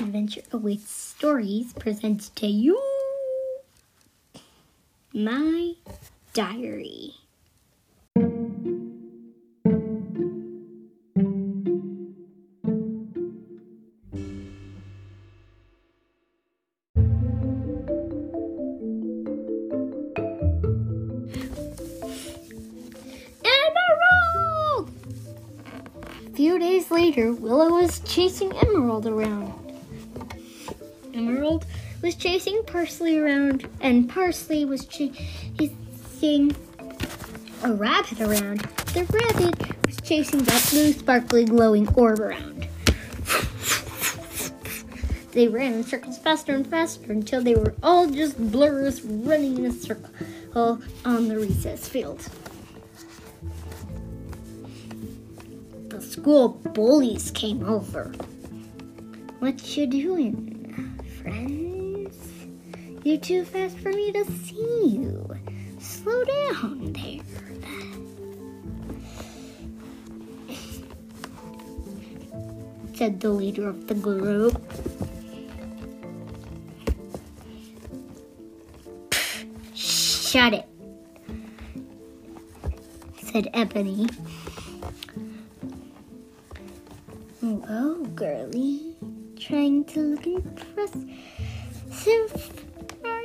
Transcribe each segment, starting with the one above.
adventure awaits stories presents to you my diary. Few days later, Willow was chasing Emerald around. Chasing Parsley around, and Parsley was chasing a rabbit around. The rabbit was chasing that blue, sparkly, glowing orb around. They ran in circles faster and faster until they were all just blurs running in a circle on the recess field. The school bullies came over. What you doing, friends? You're too fast for me to see you. Slow down there. Said the leader of the group. Shut it, said Ebony. Oh, girly, trying to look impressive,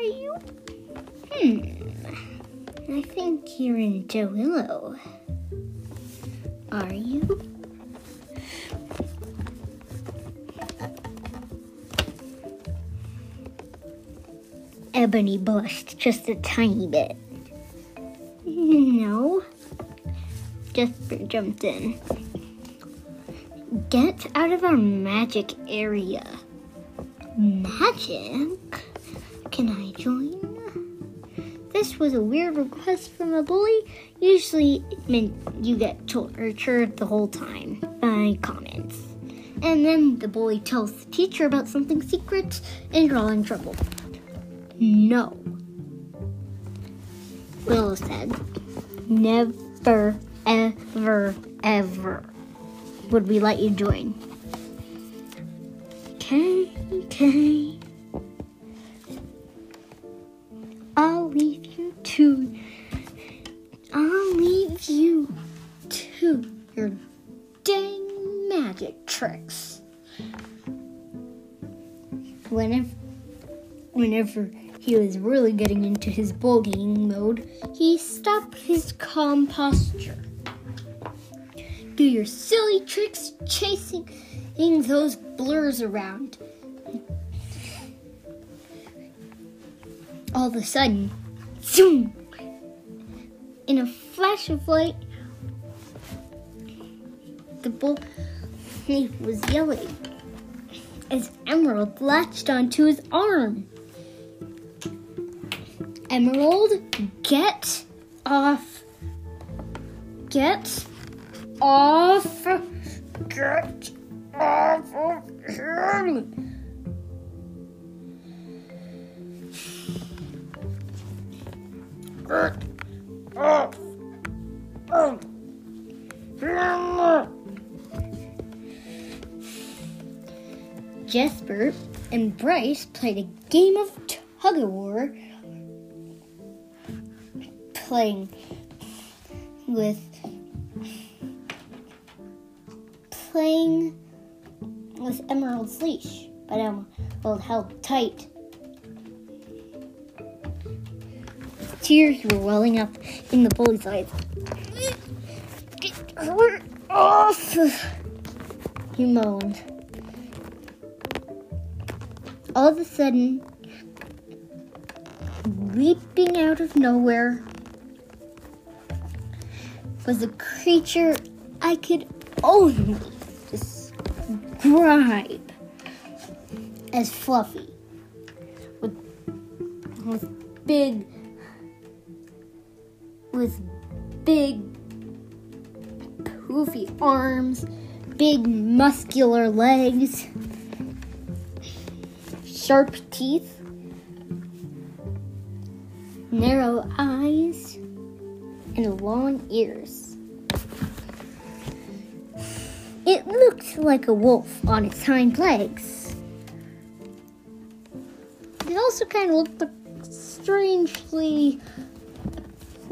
you? Hmm, I think you're into Willow. Are you? Ebony blushed just a tiny bit. No. Jasper jumped in. Get out of our magic area. Magic? Can I join? This was a weird request from a bully. Usually it meant you get tortured the whole time by comments. And then the bully tells the teacher about something secret and you're all in trouble. No. Willow said, Never, ever, ever would we let you join. Okay, okay. To. I'll leave you to your dang magic tricks. Whenever, whenever he was really getting into his bullying mode, he stopped his calm posture. Do your silly tricks chasing those blurs around. All of a sudden, zoom! In a flash of light, the bull was yelling as Emerald latched onto his arm. Emerald, get off. Get off. Get off of him. Jesper and Bryce played a game of tug of war playing with playing with Emerald's leash, but um, Emerald held tight. Tears were welling up in the bully's eyes. Get her off! He moaned. All of a sudden, leaping out of nowhere, was a creature I could only describe as fluffy. With, with big, with big, poofy arms, big, muscular legs, sharp teeth, narrow eyes, and long ears. It looked like a wolf on its hind legs. It also kind of looked strangely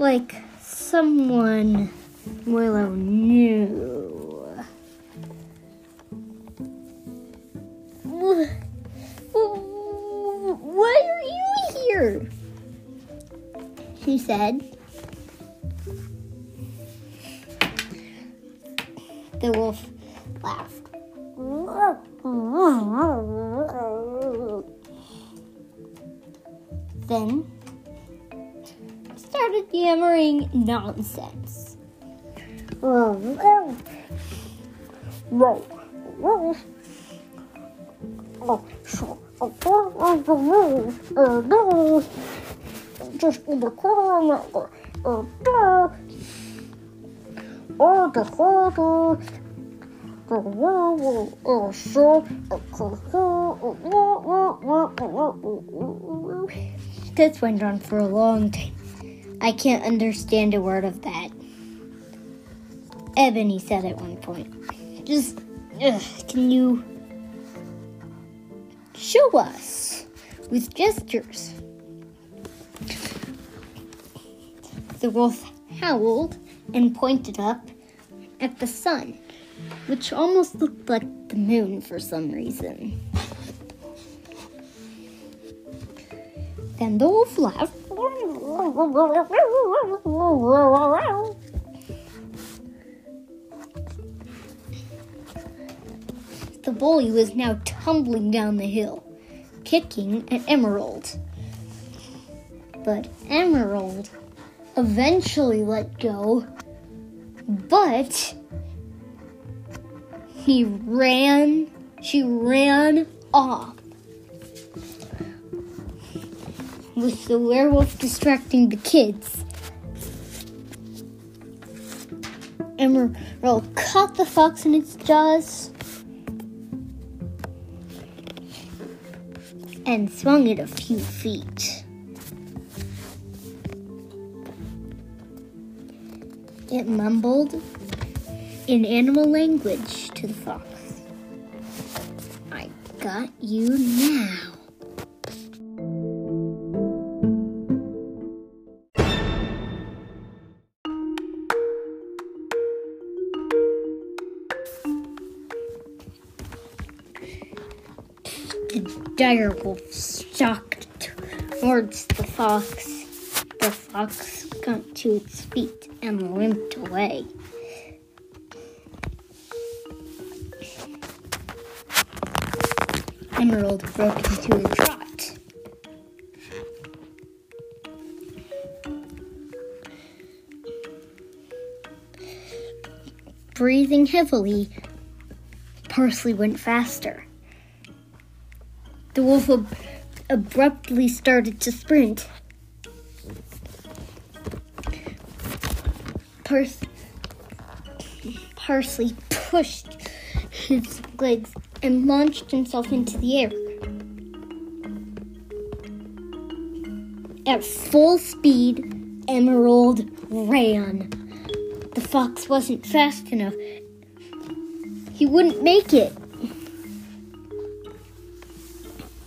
like someone Willow knew. Why are you here? She said. The wolf nonsense. Just in the corner. The. The also. This went on for a long time. I can't understand a word of that. Ebony said at one point. Just, ugh, can you show us with gestures? The wolf howled and pointed up at the sun, which almost looked like the moon for some reason. Then the wolf laughed. The bully was now tumbling down the hill, kicking at Emerald. But Emerald eventually let go, but he ran, she ran off. With the werewolf distracting the kids. Emerald caught the fox in its jaws and swung it a few feet. It mumbled in animal language to the fox. I got you now. The dire wolf stalked towards the fox. The fox got to its feet and limped away. Emerald broke into a trot. Breathing heavily, Parsley went faster. The wolf ab- abruptly started to sprint. Pars- Parsley pushed his legs and launched himself into the air. At full speed, Emerald ran. The fox wasn't fast enough. He wouldn't make it.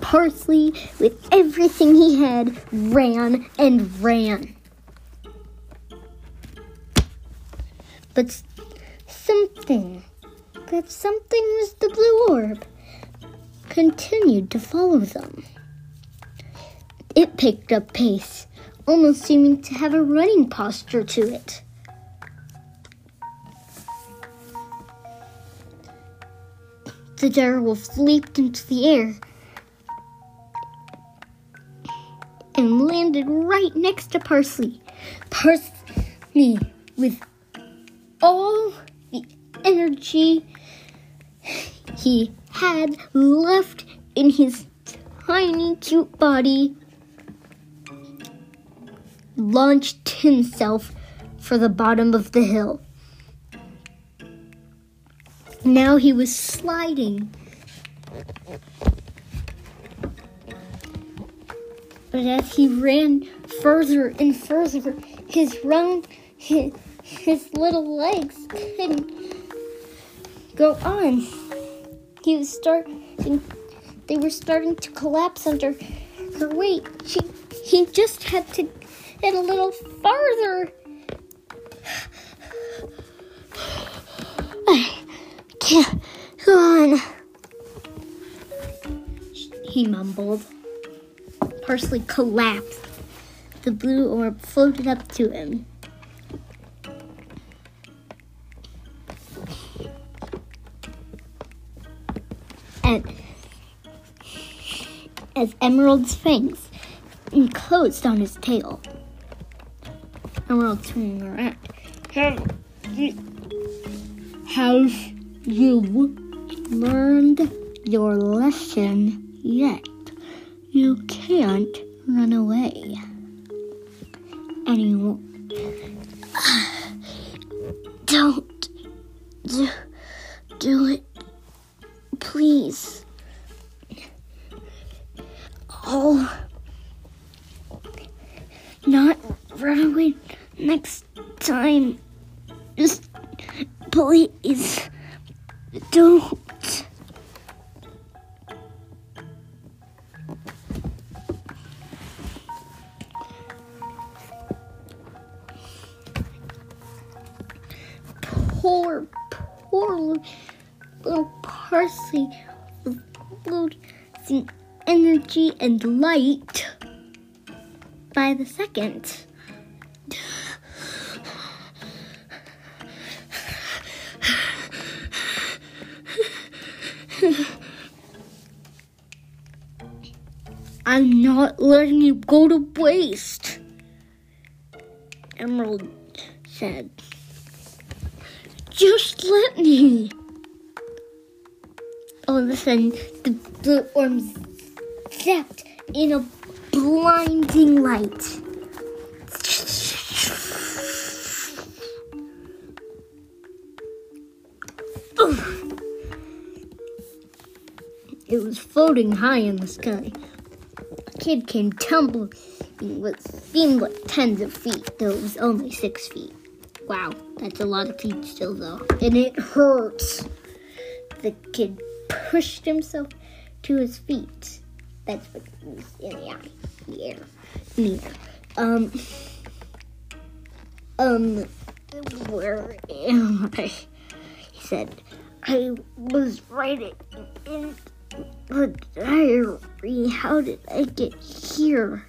Parsley, with everything he had, ran and ran. But something, that something was the blue orb, continued to follow them. It picked up pace, almost seeming to have a running posture to it. The direwolf leaped into the air and landed right next to Parsley. Parsley, with all the energy he had left in his tiny, cute body, launched himself for the bottom of the hill. Now he was sliding. But as he ran further and further, his round, his, his little legs couldn't go on. He was starting, they were starting to collapse under her weight. She, he just had to get a little farther. I can't go on. He mumbled. Parsley collapsed. The blue orb floated up to him. And as Emerald's fangs enclosed on his tail. Emerald swung around. Have you, have you learned your lesson yet? You can't run away anymore. Don't do, do it, Poor, poor little parsley losing energy and light by the second. I'm not letting you go to waste, Emerald said. Just let me. All of a sudden, the blue orm zapped in a blinding light. It was floating high in the sky. A kid came tumbling what seemed like tens of feet, though it was only six feet. Wow, that's a lot of feet still, though. And it hurts. The kid pushed himself to his feet. That's what was in the eye, the air. Um, um, where am I? He said, I was writing in the diary. How did I get here?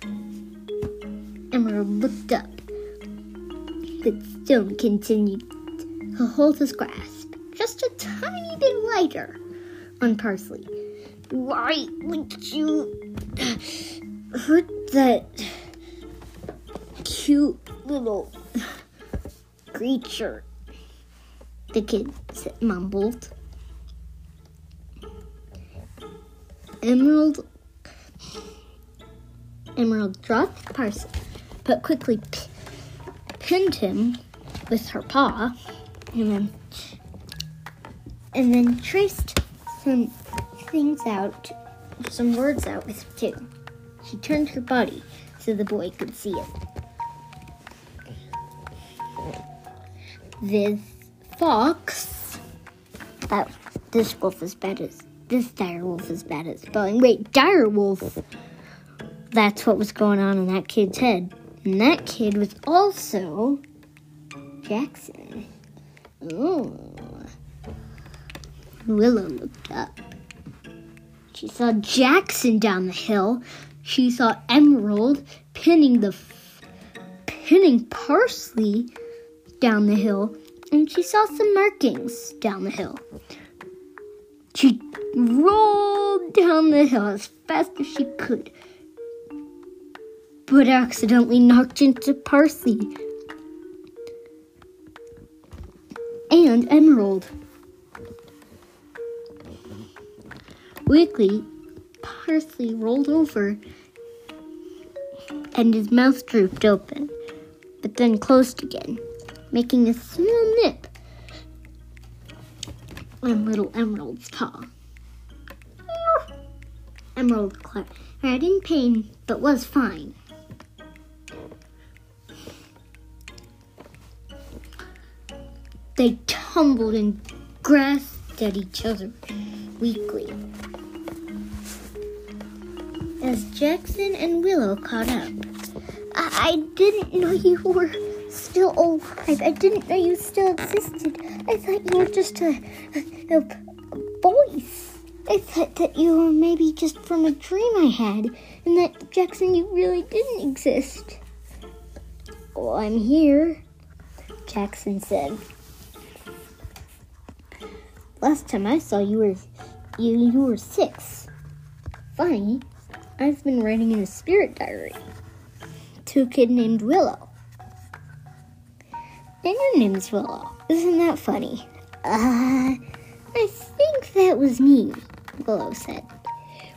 Emerald looked up, but Stone continued to hold his grasp just a tiny bit lighter on Parsley. Why would you hurt that cute little creature? The kid mumbled. Emerald Emerald dropped Parsley, but quickly pinned him with her paw, and then and then traced some things out, some words out with it too. She turned her body so the boy could see it. This fox. This wolf is bad as this dire wolf is bad at spelling. Wait, dire wolf. That's what was going on in that kid's head. And that kid was also Jackson. Oh. Willow looked up. She saw Jackson down the hill. She saw Emerald pinning the f- pinning parsley down the hill, and she saw some markings down the hill. She rolled down the hill as fast as she could, but accidentally knocked into Parsley and Emerald. Weakly, Parsley rolled over and his mouth drooped open, but then closed again, making a small nip on little Emerald's paw. Emerald cried in pain, but was fine. They tumbled and grasped at each other weakly. as Jackson and Willow caught up. I, I didn't know you were still alive. I didn't know you still existed. I thought you were just a, a, a voice. I thought that you were maybe just from a dream I had, and that Jackson, you really didn't exist. Well, I'm here, Jackson said. Last time I saw you were you you were six. Funny, I've been writing in a spirit diary to a kid named Willow. And your name's Willow. Isn't that funny? Uh, I think that was me, Willow said.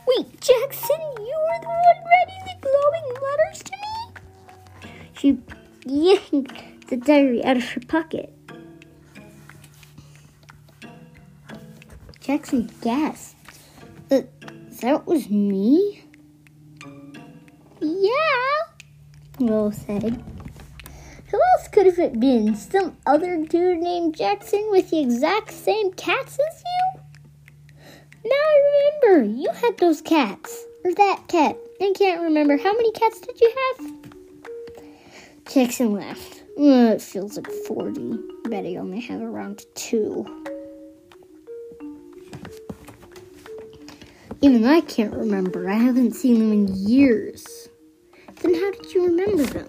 Wait, Jackson, you were the one writing the glowing letters to me? She yanked the diary out of her pocket. Jackson gasped. Uh, that was me? Yeah, Will said. Who else could have it been? Some other dude named Jackson with the exact same cats as you? Now I remember, you had those cats. Or that cat. I can't remember. How many cats did you have? Jackson laughed. Uh, it feels like 40. Bet I only have around two. Even I can't remember. I haven't seen them in years. Then how did you remember them?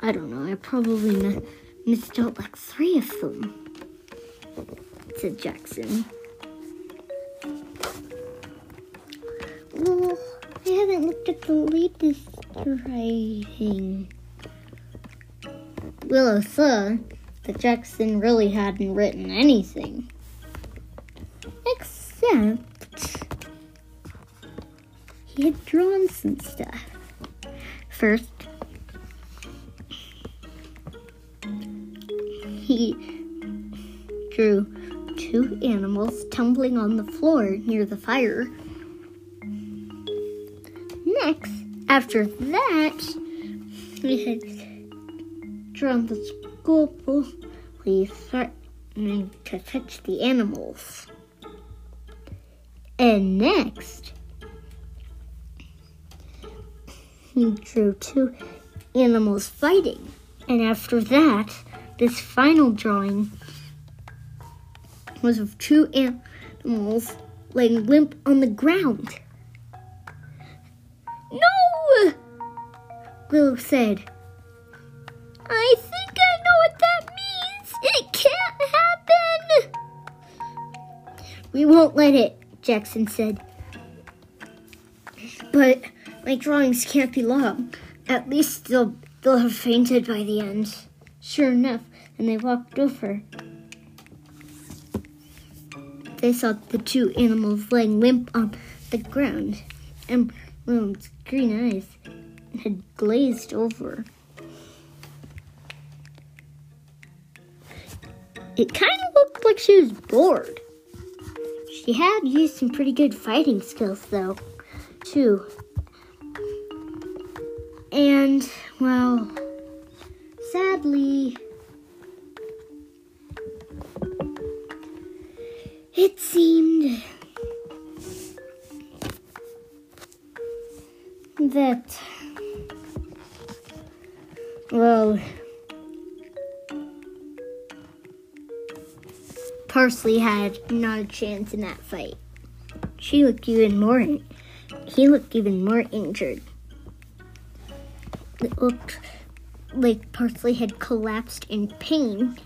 I don't know. I probably mi- missed out like three of them, said Jackson. Well, I haven't looked at the latest writing. Willow saw that Jackson really hadn't written anything. Except had drawn some stuff. First, he drew two animals tumbling on the floor near the fire. Next, after that, he had drawn the school police threatening to touch the animals. And next, he drew two animals fighting. And after that, this final drawing was of two animals laying limp on the ground. No! Willow said. I think I know what that means. It can't happen. We won't let it, Jackson said. But my drawings can't be long. At least they'll they'll have fainted by the end. Sure enough, and they walked over. They saw the two animals laying limp on the ground, and Willem's green eyes had glazed over. It kind of looked like she was bored. She had used some pretty good fighting skills, though, too. And, well, sadly, it seemed that, well, Parsley had not a chance in that fight. She looked even more, he looked even more injured. It looked like Parsley had collapsed in pain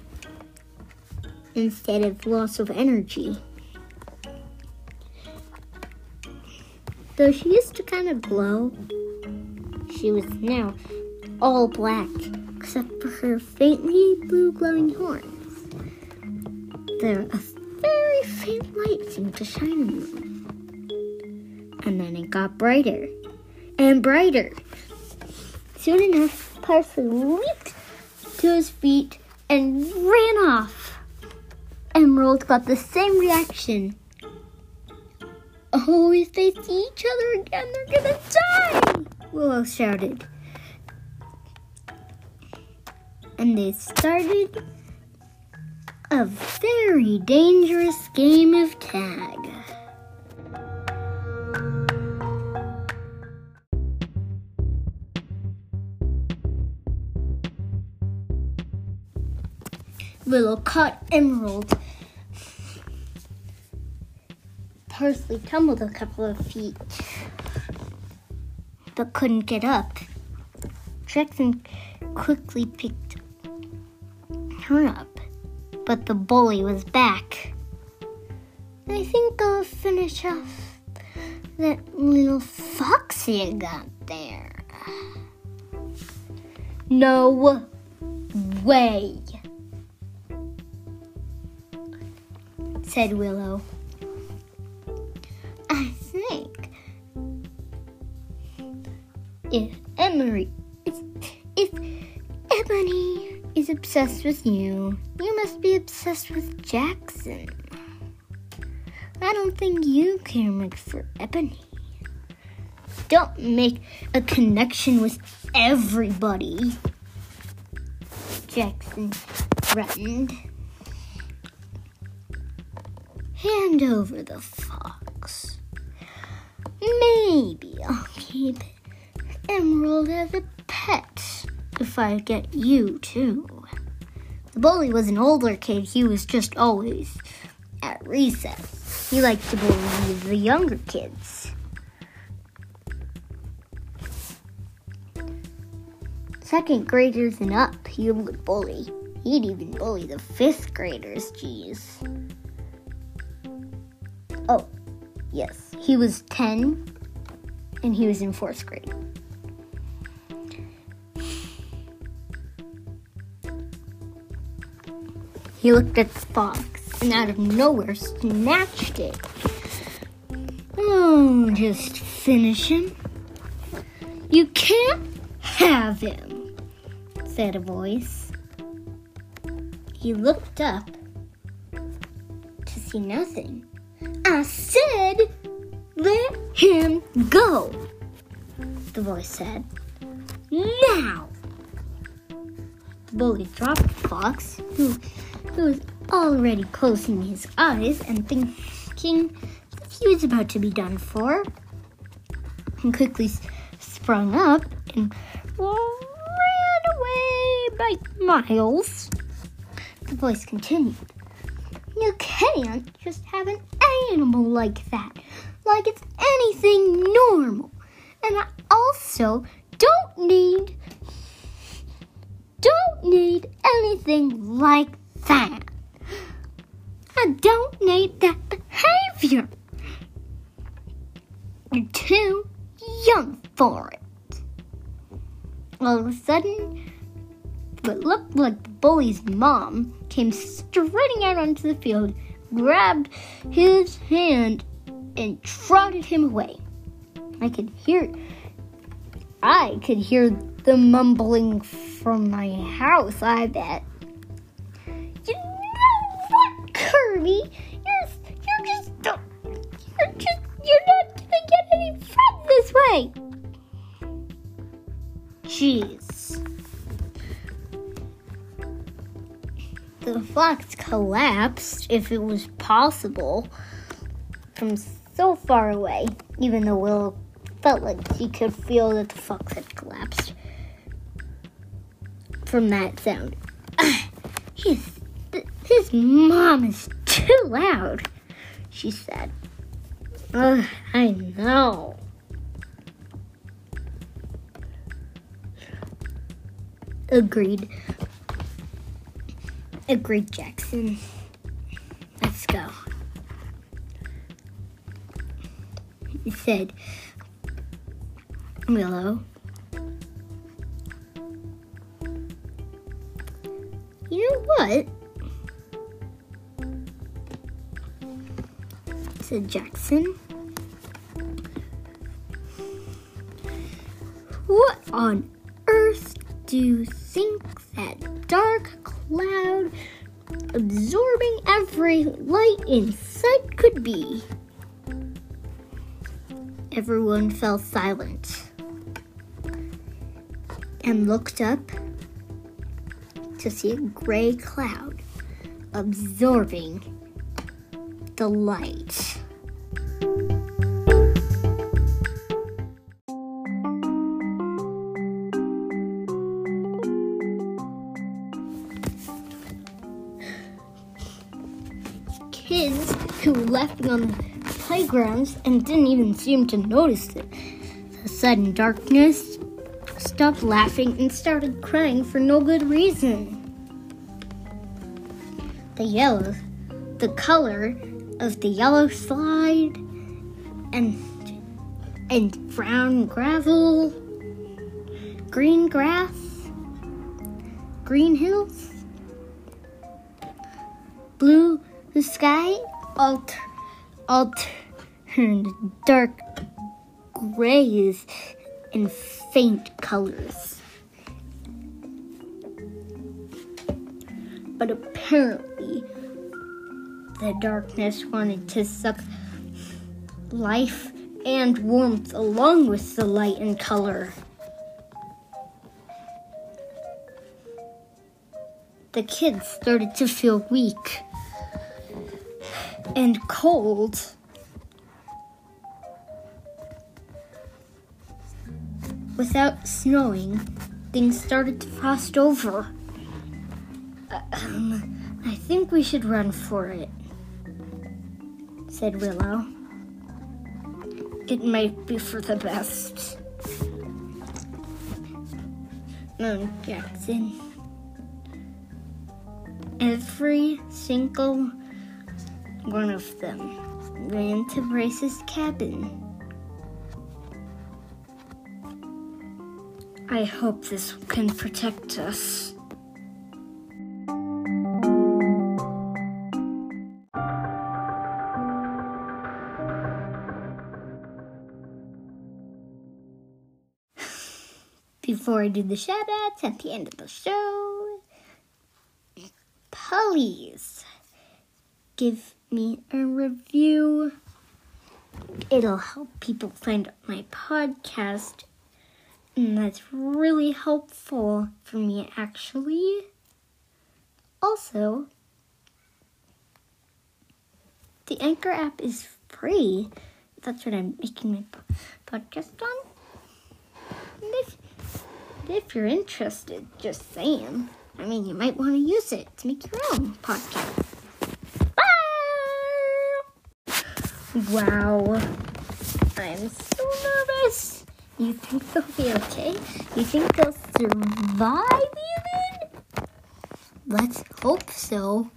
instead of loss of energy. Though she used to kind of glow, she was now all black except for her faintly blue glowing horns. There, a very faint light seemed to shine in them. And then it got brighter and brighter. Soon enough, Parsley leaped to his feet and ran off. Emerald got the same reaction. Oh, if they see each other again, they're gonna die! Willow shouted. And they started a very dangerous game of tag. Willow cut Emerald. Parsley tumbled a couple of feet, but couldn't get up. Jackson quickly picked her up, but the bully was back. I think I'll finish off that little fox you got there. No way, said Willow. I think if Emery, if, if Ebony is obsessed with you, you must be obsessed with Jackson. I don't think you care much for Ebony. Don't make a connection with everybody. Jackson threatened. Hand over the fox. Maybe I'll keep Emerald as a pet if I get you too. The bully was an older kid. He was just always at recess. He liked to bully the younger kids. Second graders and up, he would bully. He'd even bully the fifth graders, jeez. Oh, yes, he was 10 and he was in fourth grade. He looked at the box and out of nowhere snatched it. Oh, just finish him. You can't have him, said a voice. He looked up to see nothing. I said, let him go, the voice said. Now! The bully dropped fox, who, who was already closing his eyes and thinking that he was about to be done for, and quickly sprung up and ran away by miles. The voice continued. You can't just have an animal like that, like it's anything normal. And I also don't need don't need anything like that. I don't need that behavior. You're too young for it. All of a sudden, what looked like the bully's mom came striding out onto the field, grabbed his hand, and trotted him away. I could hear I could hear the mumbling from my house, I bet. You know what, Kirby? You're, you're just, you're just, you're not gonna get any fun this way. Jeez. The fox collapsed, if it was possible, from so far away, even though Will felt like he could feel that the fox had collapsed from that sound. his, his mom is too loud, she said. Ugh, I know. Agreed. Agreed, Jackson. Let's go. He said, Willow. You know what? Said Jackson. What on earth do you think that dark cloud absorbing every light in sight could be? Everyone fell silent and looked up to see a gray cloud absorbing the light. Laughing on the playgrounds and didn't even seem to notice it. The sudden darkness stopped laughing and started crying for no good reason. The yellow, the color of the yellow slide and and brown gravel, green grass, green hills, blue the sky, all, all turned hmm, dark grays and faint colors. But apparently, the darkness wanted to suck life and warmth along with the light and color. The kids started to feel weak and cold. Without snowing, things started to frost over. Um, I think we should run for it, said Willow. It might be for the best. Moon Jackson. Every single one of them ran to Bryce's cabin. I hope this can protect us. Before I do the shoutouts at the end of the show, please give me a review. It'll help people find my podcast, and that's really helpful for me actually. Also, the Anchor app is free. That's what I'm making my podcast on. And if, if you're interested, just saying. I mean, you might want to use it to make your own podcast. Wow. I'm so nervous. You think they'll be okay? You think they'll survive even? Let's hope so.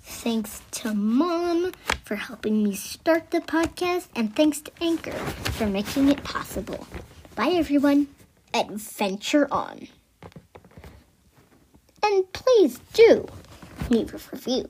Thanks to Mom for helping me start the podcast, and thanks to Anchor for making it possible. Bye, everyone. Adventure on. And please do leave a review.